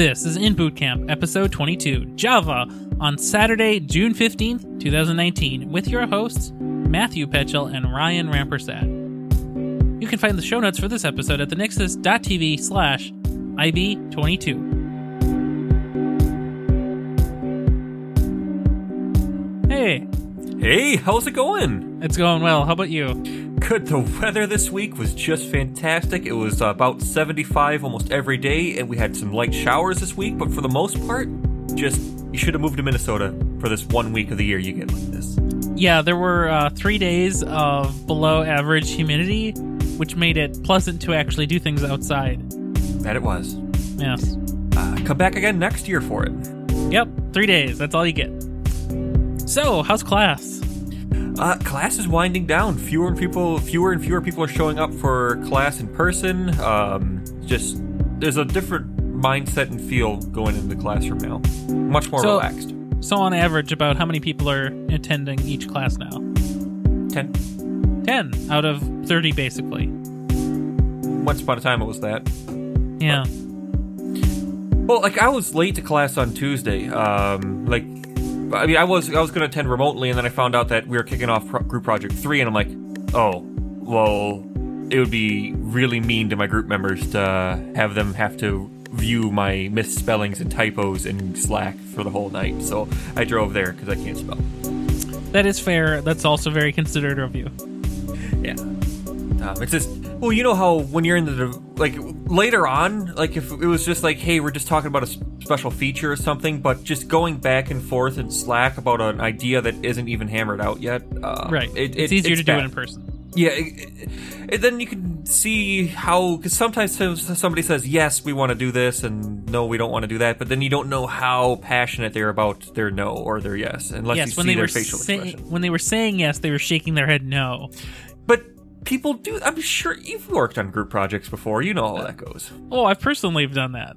This is In Boot Camp, episode 22, Java, on Saturday, June 15th, 2019, with your hosts, Matthew Petchel and Ryan Rampersad. You can find the show notes for this episode at thenexus.tv slash IB22. Hey, Hey, how's it going? it's going well. How about you? Good. The weather this week was just fantastic. It was about 75 almost every day, and we had some light showers this week, but for the most part, just you should have moved to Minnesota for this one week of the year you get like this. Yeah, there were uh, three days of below average humidity, which made it pleasant to actually do things outside. That it was. Yes. Uh, come back again next year for it. Yep, three days. That's all you get. So, how's class? Uh, class is winding down. Fewer and people, fewer and fewer people are showing up for class in person. Um, just there's a different mindset and feel going into the classroom now. Much more So- relaxed. So, on average, about how many people are attending each class now? Ten. 10 out of 30, basically. Once upon a time, it was that. Yeah. Well, like I was late to class on Tuesday. Um, like, I mean, I was I was going to attend remotely, and then I found out that we were kicking off pro- group project three, and I'm like, oh, well, it would be really mean to my group members to have them have to view my misspellings and typos in Slack for the whole night. So I drove there because I can't spell. That is fair. That's also very considerate of you. Yeah. Um, it's just well, you know how when you're in the like later on, like if it was just like, hey, we're just talking about a special feature or something, but just going back and forth in Slack about an idea that isn't even hammered out yet. Uh, Right. It, it's it- easier to do it in person. Yeah. It, then you can see how because sometimes somebody says yes, we want to do this, and no, we don't want to do that, but then you don't know how passionate they're about their no or their yes unless yes, you when see they their were facial say- expression. when they were saying yes, they were shaking their head no. But people do. I'm sure you've worked on group projects before. You know how that goes. Oh, I personally have done that.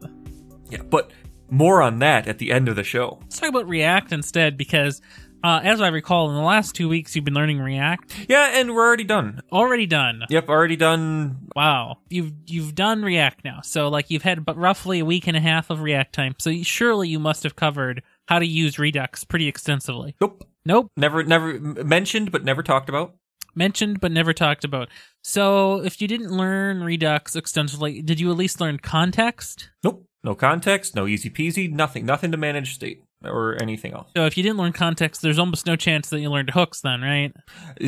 Yeah, but more on that at the end of the show. Let's talk about React instead, because uh, as I recall, in the last two weeks, you've been learning React. Yeah, and we're already done. Already done. Yep, already done. Wow, you've you've done React now. So like you've had but roughly a week and a half of React time. So you, surely you must have covered how to use Redux pretty extensively. Nope. Nope, Never, never mentioned, but never talked about. Mentioned but never talked about. So if you didn't learn Redux extensively, did you at least learn context? Nope. No context, no easy peasy, nothing, nothing to manage state or anything else. So if you didn't learn context, there's almost no chance that you learned hooks then, right?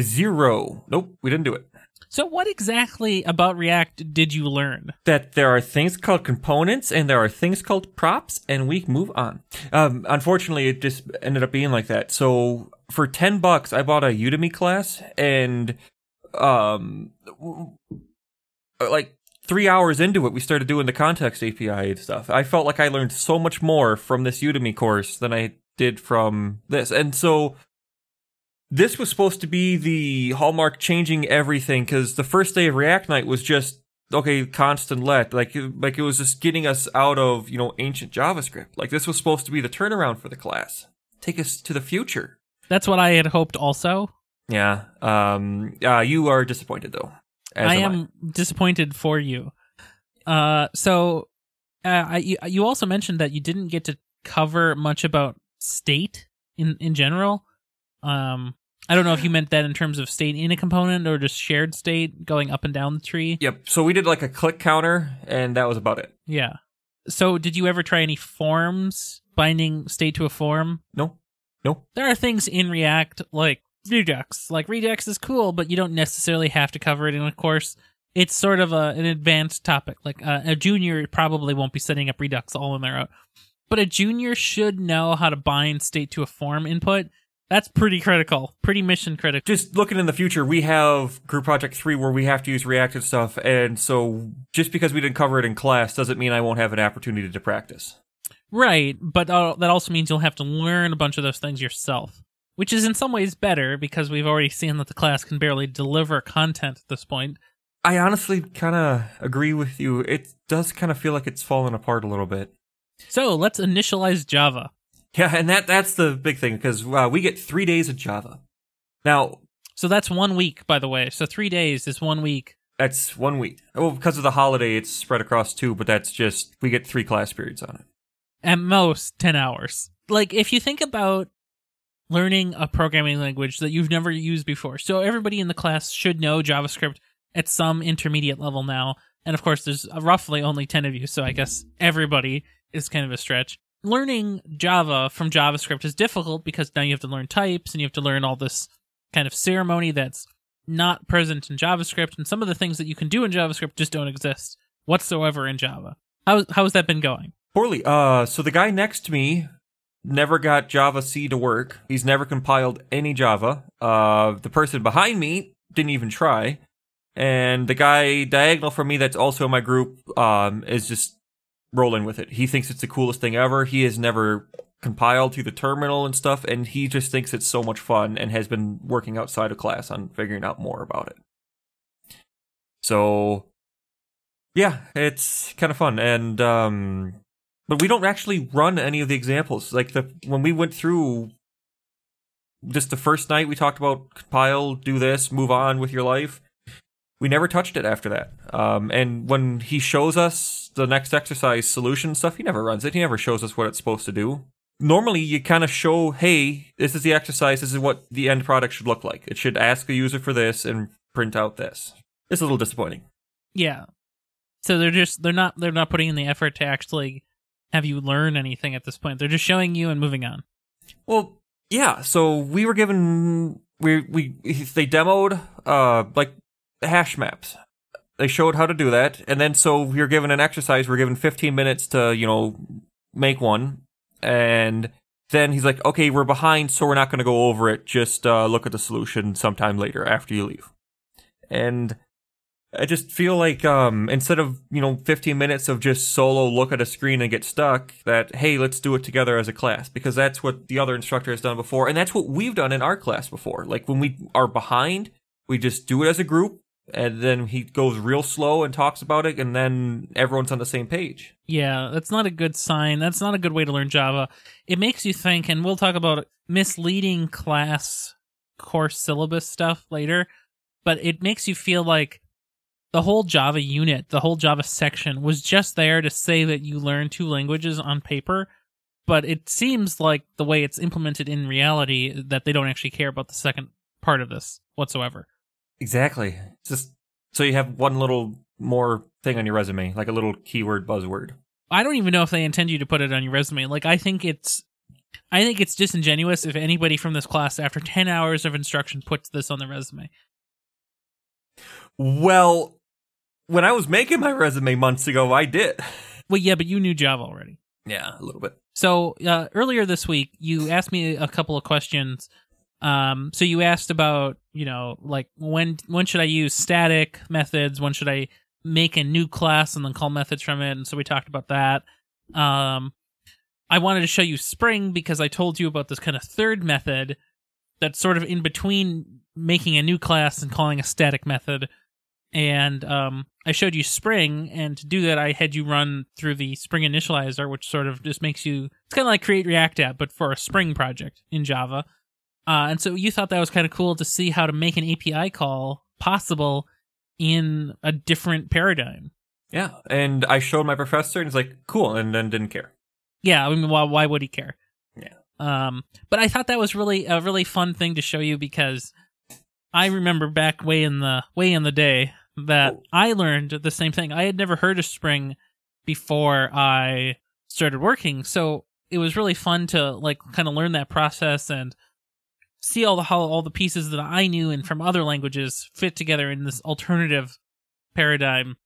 Zero. Nope, we didn't do it. So what exactly about React did you learn? That there are things called components and there are things called props, and we move on. Um, unfortunately, it just ended up being like that. So for ten bucks, I bought a Udemy class, and um, like three hours into it, we started doing the context API and stuff. I felt like I learned so much more from this Udemy course than I did from this, and so this was supposed to be the hallmark changing everything because the first day of React Night was just okay, constant let like like it was just getting us out of you know ancient JavaScript. Like this was supposed to be the turnaround for the class, take us to the future. That's what I had hoped also. Yeah. Um. Uh, you are disappointed though. I am. am disappointed for you. Uh, so uh, I, you, you also mentioned that you didn't get to cover much about state in in general. Um, I don't know if you meant that in terms of state in a component or just shared state going up and down the tree. Yep. So we did like a click counter, and that was about it. Yeah. So did you ever try any forms binding state to a form? No. No. There are things in React like Redux. Like Redux is cool, but you don't necessarily have to cover it in a course. It's sort of a, an advanced topic. Like uh, a junior probably won't be setting up Redux all in their own, but a junior should know how to bind state to a form input. That's pretty critical, pretty mission critical. Just looking in the future, we have Group Project 3 where we have to use reactive stuff, and so just because we didn't cover it in class doesn't mean I won't have an opportunity to practice. Right, but uh, that also means you'll have to learn a bunch of those things yourself, which is in some ways better because we've already seen that the class can barely deliver content at this point. I honestly kind of agree with you. It does kind of feel like it's fallen apart a little bit. So let's initialize Java. Yeah, and that that's the big thing because uh, we get three days of Java. Now So that's one week, by the way. So three days is one week. that's one week. Well, because of the holiday, it's spread across two, but that's just we get three class periods on it. at most 10 hours. Like if you think about learning a programming language that you've never used before. So everybody in the class should know JavaScript at some intermediate level now. And of course there's roughly only 10 of you, so I guess everybody is kind of a stretch. Learning Java from JavaScript is difficult because now you have to learn types and you have to learn all this kind of ceremony that's not present in JavaScript and some of the things that you can do in JavaScript just don't exist whatsoever in Java. How how's that been going? Poorly. Uh, so the guy next to me never got javac to work. He's never compiled any Java. Uh, the person behind me didn't even try. And the guy diagonal from me that's also in my group um, is just rolling with it. He thinks it's the coolest thing ever. He has never compiled to the terminal and stuff, and he just thinks it's so much fun and has been working outside of class on figuring out more about it. So, yeah, it's kind of fun. And um, but we don't actually run any of the examples. Like the when we went through just the first night, we talked about compile, do this, move on with your life. We never touched it after that. Um, and when he shows us the next exercise solution stuff, he never runs it. He never shows us what it's supposed to do. Normally, you kind of show, hey, this is the exercise. This is what the end product should look like. It should ask a user for this and print out this. It's a little disappointing. Yeah. So they're just they're not they're not putting in the effort to actually have you learn anything at this point. They're just showing you and moving on. Well, yeah. So we were given we we they demoed uh like hash maps. They showed how to do that, and then so were given an exercise. We are given 15 minutes to you know make one, and then he's like, "Okay, we're behind, so we're not going to go over it. Just uh, look at the solution sometime later after you leave." And I just feel like um, instead of you know 15 minutes of just solo look at a screen and get stuck, that hey, let's do it together as a class because that's what the other instructor has done before, and that's what we've done in our class before. Like when we are behind, we just do it as a group, and then he goes real slow and talks about it, and then everyone's on the same page. Yeah, that's not a good sign. That's not a good way to learn Java. It makes you think, and we'll talk about misleading class course syllabus stuff later, but it makes you feel like the whole Java unit, the whole Java section was just there to say that you learn two languages on paper, but it seems like the way it's implemented in reality that they don't actually care about the second part of this whatsoever. Exactly. Just so you have one little more thing on your resume, like a little keyword buzzword. I don't even know if they intend you to put it on your resume. Like I think it's I think it's disingenuous if anybody from this class after 10 hours of instruction puts this on the resume. Well, when I was making my resume months ago, I did. Well, yeah, but you knew Java already. Yeah, a little bit. So uh, earlier this week, you asked me a couple of questions. Um, so you asked about, you know, like when when should I use static methods? When should I make a new class and then call methods from it? And so we talked about that. Um, I wanted to show you Spring because I told you about this kind of third method that's sort of in between making a new class and calling a static method and um, I showed you Spring, and to do that, I had you run through the Spring Initializr, which sort of just makes you. It's kind of like Create React app, but for a Spring project in Java. Uh, and so you thought that was kind of cool to see how to make an API call possible in a different paradigm. Yeah, and I showed my professor, and he's like, "Cool," and then didn't care. Yeah, I mean, why, why would he care? Yeah. Um, but I thought that was really a really fun thing to show you because I remember back way in the way in the day that oh. I learned the same thing. I had never heard of Spring before I started working, so it was really fun to like kind of learn that process and see all the how all the pieces that I knew and from other languages fit together in this alternative paradigm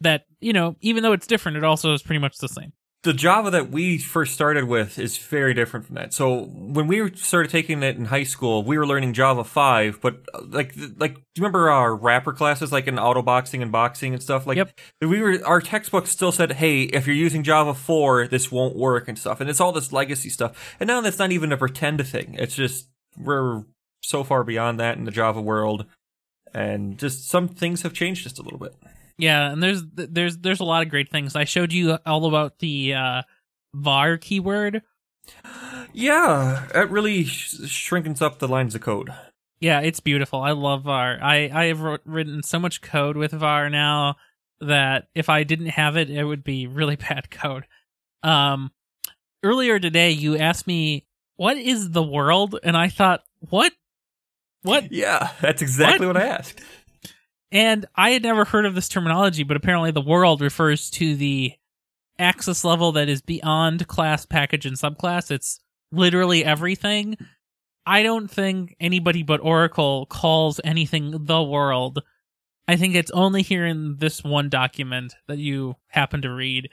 that, you know, even though it's different, it also is pretty much the same the Java that we first started with is very different from that. So when we started taking it in high school, we were learning Java 5, but uh, like like do you remember our wrapper classes like in auto boxing and boxing and stuff? Like yep. we were our textbook still said, "Hey, if you're using Java 4, this won't work" and stuff. And it's all this legacy stuff. And now that's not even a pretend thing. It's just we're so far beyond that in the Java world and just some things have changed just a little bit. Yeah, and there's there's there's a lot of great things. I showed you all about the uh, var keyword. Yeah, it really sh- shrinkens up the lines of code. Yeah, it's beautiful. I love var. I I have wrote, written so much code with var now that if I didn't have it, it would be really bad code. Um, earlier today you asked me what is the world, and I thought, what, what? Yeah, that's exactly what, what I asked. And I had never heard of this terminology, but apparently the world refers to the access level that is beyond class, package, and subclass. It's literally everything. I don't think anybody but Oracle calls anything the world. I think it's only here in this one document that you happen to read.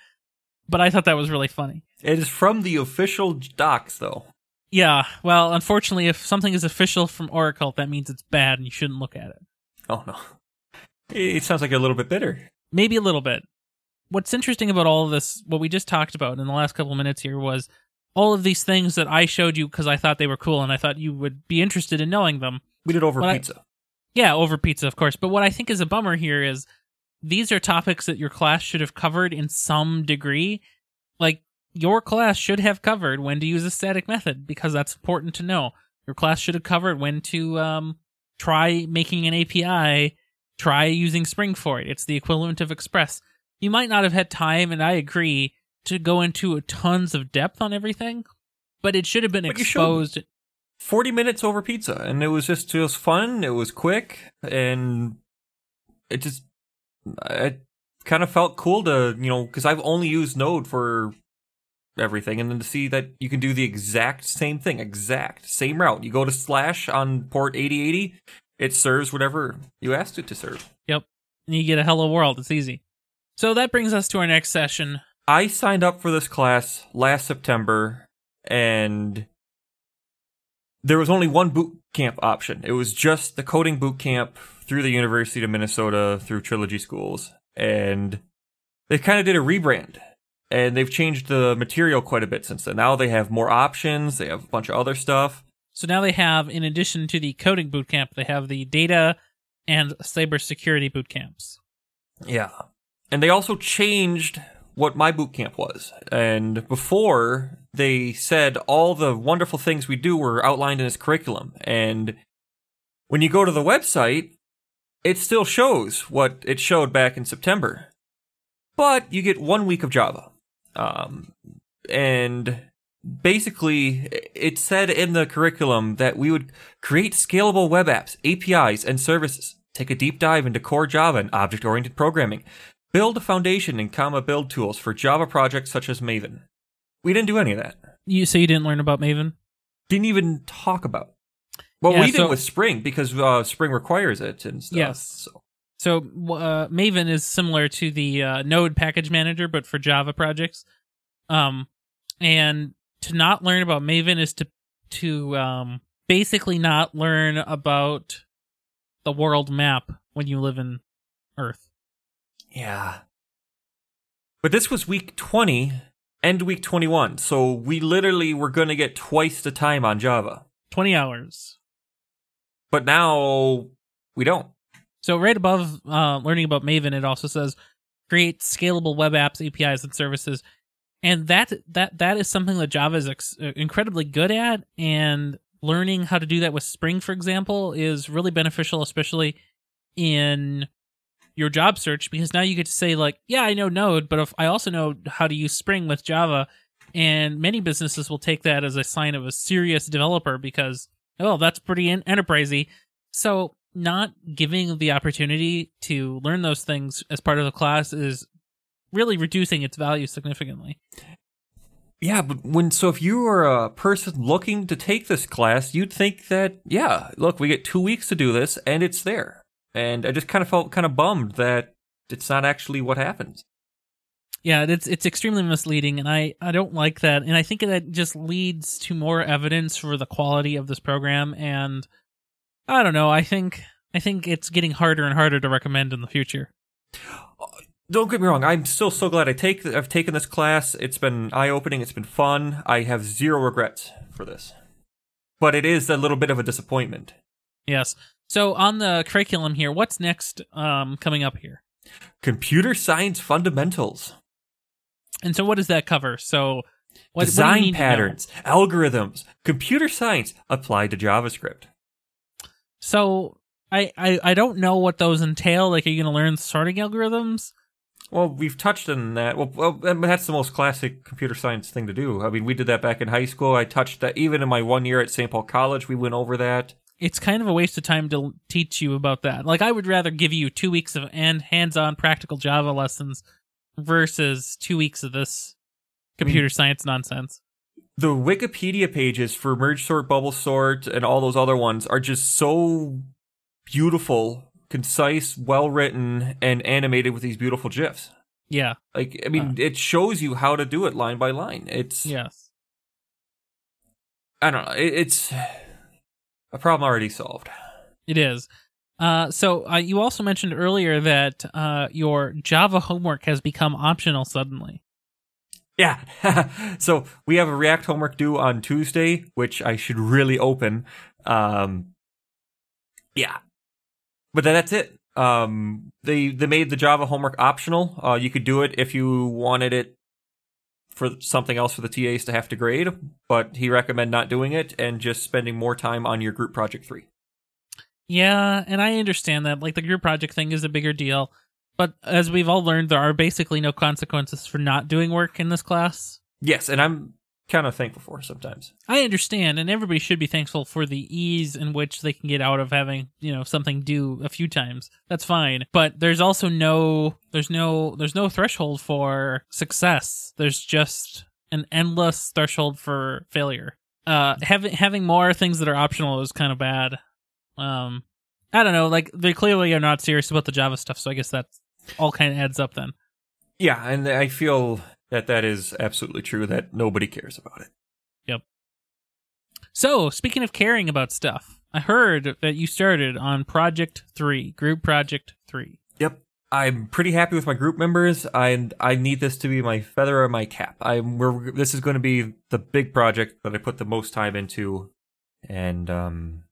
But I thought that was really funny. It is from the official docs, though. Yeah, well, unfortunately, if something is official from Oracle, that means it's bad and you shouldn't look at it. Oh, no. It sounds like a little bit bitter. Maybe a little bit. What's interesting about all of this, what we just talked about in the last couple of minutes here, was all of these things that I showed you because I thought they were cool and I thought you would be interested in knowing them. We did over pizza. I, yeah, over pizza, of course. But what I think is a bummer here is these are topics that your class should have covered in some degree. Like, your class should have covered when to use a static method because that's important to know. Your class should have covered when to um, try making an API, try using Spring for it. It's the equivalent of Express. You might not have had time, and I agree, to go into tons of depth on everything, but it should have been but exposed. 40 minutes over pizza, and it was just it was fun, it was quick, and it just it kind of felt cool to, you know, because I've only used Node for everything and then to see that you can do the exact same thing exact same route. You go to slash on port 8080 it serves whatever you asked it to serve. Yep. And you get a hello world. It's easy. So that brings us to our next session. I signed up for this class last september and there was only one boot camp option. It was just the coding boot camp through the university of minnesota through trilogy schools and they kind of did a rebrand and they've changed the material quite a bit since then. Now they have more options. They have a bunch of other stuff. So now they have, in addition to the coding bootcamp, they have the data and cybersecurity bootcamps. Yeah, and they also changed what my bootcamp was. And before they said all the wonderful things we do were outlined in this curriculum, and when you go to the website, it still shows what it showed back in September. But you get one week of Java. Um, and basically, it said in the curriculum that we would create scalable web apps, APIs, and services, take a deep dive into core Java and object oriented programming, build a foundation in comma build tools for Java projects such as Maven. We didn't do any of that. You so you didn't learn about Maven? Didn't even talk about. Well, yeah, we did with Spring because uh, Spring requires it and stuff. Yes. So. So uh, Maven is similar to the uh, Node package manager, but for Java projects. Um, and to not learn about Maven is to to um, basically not learn about the world map when you live in Earth. Yeah. But this was week 20 and week 21, so we literally were going to get twice the time on Java. 20 hours. But now we don't. So right above uh, learning about Maven, it also says create scalable web apps, APIs, and services, and that that that is something that Java is ex- uh, incredibly good at. And learning how to do that with Spring, for example, is really beneficial, especially in your job search, because now you get to say like, yeah, I know Node, but if I also know how to use Spring with Java, and many businesses will take that as a sign of a serious developer because oh, that's pretty enterprisey. So not giving the opportunity to learn those things as part of the class is really reducing its value significantly. Yeah, but when so if you are a person looking to take this class, you'd think that yeah, look, we get 2 weeks to do this and it's there. And I just kind of felt kind of bummed that it's not actually what happens. Yeah, it's it's extremely misleading and I I don't like that and I think that just leads to more evidence for the quality of this program and I don't know. I think I think it's getting harder and harder to recommend in the future. Don't get me wrong. I'm still so glad I take I've taken this class. It's been eye opening. It's been fun. I have zero regrets for this, but it is a little bit of a disappointment. Yes. So on the curriculum here, what's next um, coming up here? Computer science fundamentals. And so, what does that cover? So, what, design what patterns, algorithms, computer science applied to JavaScript. So I, I I don't know what those entail. Like, are you going to learn sorting algorithms? Well, we've touched on that. Well, well, that's the most classic computer science thing to do. I mean, we did that back in high school. I touched that even in my one year at St. Paul College. We went over that. It's kind of a waste of time to teach you about that. Like, I would rather give you two weeks of and hands-on practical Java lessons versus two weeks of this computer science nonsense. The Wikipedia pages for merge sort, bubble sort, and all those other ones are just so beautiful, concise, well written, and animated with these beautiful gifs. Yeah. Like, I mean, Uh. it shows you how to do it line by line. It's, Yes. I don't know, it, it's a problem already solved. It is. Uh, so uh, you also mentioned earlier that uh, your Java homework has become optional suddenly. Yeah. so we have a React homework due on Tuesday, which I should really open. Um, yeah. But then that's it. Um, they they made the Java homework optional. Uh, you could do it if you wanted it for something else for the TAs to have to grade, but he recommend not doing it and just spending more time on your group project three. Yeah, and I understand that. Like the group project thing is a bigger deal, but as we've all learned, there are basically no consequences for not doing work in this class. Yes, and I'm kind of thankful for sometimes. I understand, and everybody should be thankful for the ease in which they can get out of having, you know, something due a few times. That's fine. But there's also no there's no there's no threshold for success. There's just an endless threshold for failure. Uh having having more things that are optional is kind of bad. Um I don't know, like they clearly are not serious about the Java stuff, so I guess that all kind of adds up then. Yeah, and I feel that that is absolutely true that nobody cares about it. Yep. So, speaking of caring about stuff, I heard that you started on Project 3, Group Project 3. Yep. I'm pretty happy with my group members. I I need this to be my feather or my cap. I'm we're this is going to be the big project that I put the most time into, and um,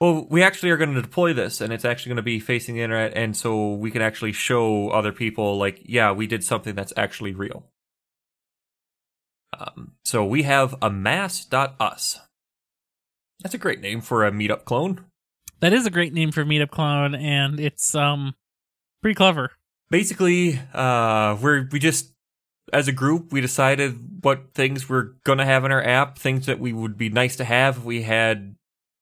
well, we actually are going to deploy this, and it's actually going to be facing the internet, and so we can actually show other people like, yeah, we did something that's actually real. Um, so we have amass.us. That's a great name for a meetup clone. That is a great name for Meetup Clone, and it's um pretty clever. basically uh we're we just as a group we decided what things we're gonna have in our app things that we would be nice to have if we had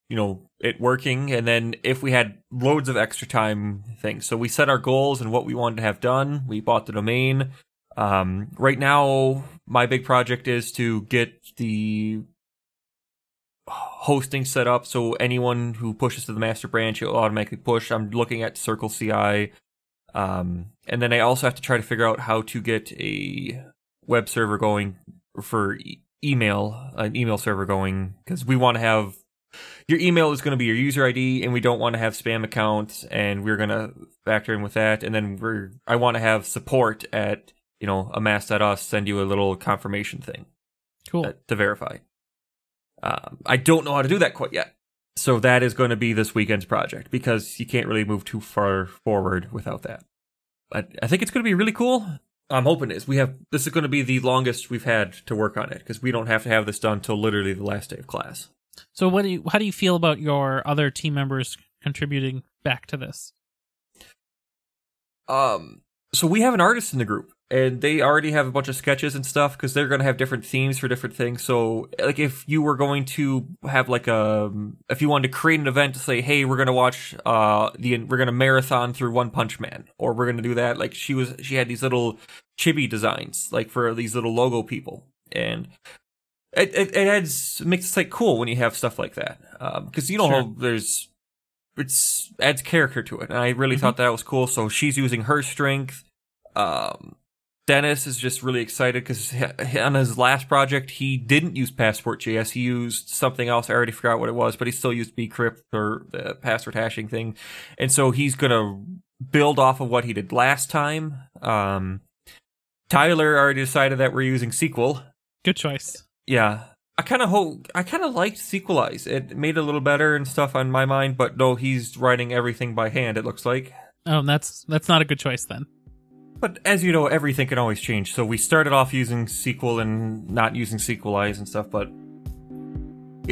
you know it working. And then if we had loads of extra time things. So we set our goals and what we wanted to have done. We bought the domain. Um right now my big project is to get the hosting set up. So anyone who pushes to the master branch it'll automatically push. I'm looking at CircleCI um, and then I also have to try to figure out how to get a web server going for e- email, an email server going, because we want to have your email is going to be your user ID, and we don't want to have spam accounts, and we're going to factor in with that. And then we're I want to have support at you know amass.us send you a little confirmation thing Cool. uh, to verify. Um, I don't know how to do that quite yet. So that is going to be this weekend's project because you can't really move too far forward without that. But I think it's going to be really cool. I'm hoping it is. We have this is going to be the longest we've had to work on it because we don't have to have this done till literally the last day of class. So, what do you how do you feel about your other team members contributing back to this? Um, so we have an artist in the group, and they already have a bunch of sketches and stuff because they're going to have different themes for different things. So, like, if you were going to have like a, if you wanted to create an event to say, hey, we're going to watch, uh, the we're going to marathon through One Punch Man, or we're going to do that. Like, she was, she had these little chibi designs, like for these little logo people, and. It, it, it adds makes it like cool when you have stuff like that because you know Sure. there's it's adds character to it and i really Mhm. thought that was cool so she's using her strength um dennis is just really excited because on his last project he didn't use Passport.js he used something else i already forgot what it was but he still used bcrypt or the password hashing thing and so he's gonna build off of what he did last time um tyler already decided that we're using sql Good choice. Yeah. I kind of hope I kind of liked Sequelize. It made it a little better and stuff on my mind, but no, he's writing everything by hand. It looks like. Oh, that's that's not a good choice then. But as you know, everything can always change. So we started off using SQL and not using Sequelize and stuff. But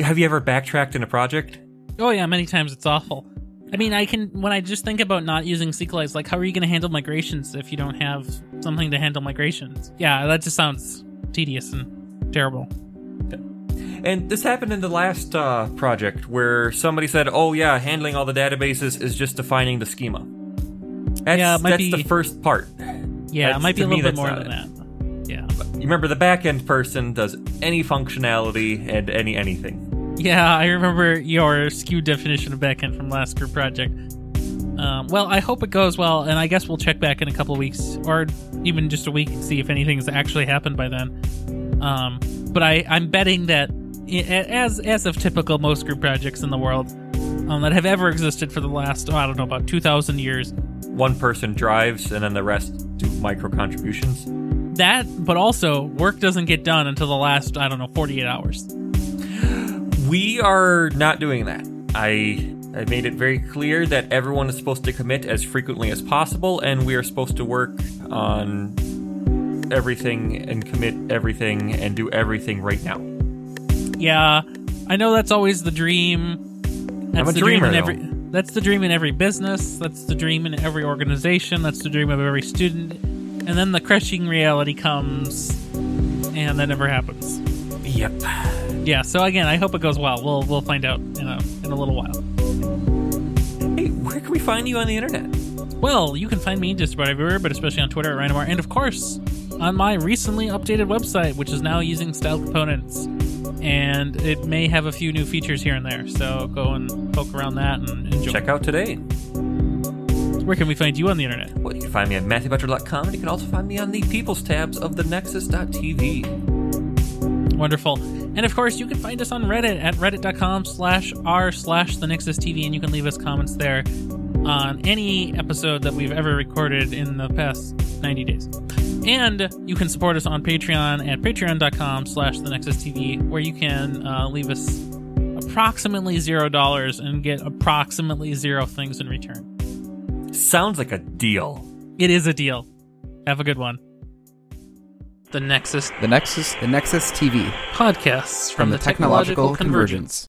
have you ever backtracked in a project? Oh yeah, many times it's awful. I mean, I can when I just think about not using Sequelize, like how are you going to handle migrations if you don't have something to handle migrations? Yeah, that just sounds tedious and terrible. And this happened in the last uh, project where somebody said, "Oh yeah, handling all the databases is just defining the schema." That's, Yeah, it might that's be- the first part. Yeah, That's- it might be to a me, little bit more than that. Yeah. You remember the backend person does any functionality and any anything. Yeah, I remember your skewed definition of backend from last group project. Um, well, I hope it goes well, and I guess we'll check back in a couple of weeks, or even just a week, and see if anything's actually happened by then. Um, but I, I'm betting that, as as of typical most group projects in the world um, that have ever existed for the last, oh, I don't know, about two thousand years, One person drives and then the rest do micro contributions. that, but also work doesn't get done until the last, I don't know, 48 hours. We are not doing that. I I made it very clear that everyone is supposed to commit as frequently as possible, and we are supposed to work on everything and commit everything and do everything right now. Yeah, I know that's always the dream. That's I'm a the dream dreamer, in every. That's the dream in every business. That's the dream in every organization. That's the dream of every student. And then the crushing reality comes, and that never happens. Yep. Yeah. So again, I hope it goes well. We'll we'll find out in a in a little while. Hey, where can we find you on the internet? Well, you can find me just about everywhere, but especially on Twitter at Randamar, and of course on my recently updated website, which is now using style components. And it may have a few new features here and there, so go and poke around that and enjoy. Check out today. Where can we find you on the internet? Well, you can find me at MatthewButcher.com, and you can also find me on the People's tabs of the Nexus.tv. Wonderful. And of course, you can find us on Reddit at reddit.com slash r slash the Nexus TV, and you can leave us comments there on any episode that we've ever recorded in the past 90 days. And you can support us on Patreon at patreon.com slash the Nexus TV, where you can uh, leave us approximately zero dollars and get approximately zero things in return. Sounds like a deal. It is a deal. Have a good one. The Nexus The Nexus, the Nexus TV podcasts from the Technological Convergence.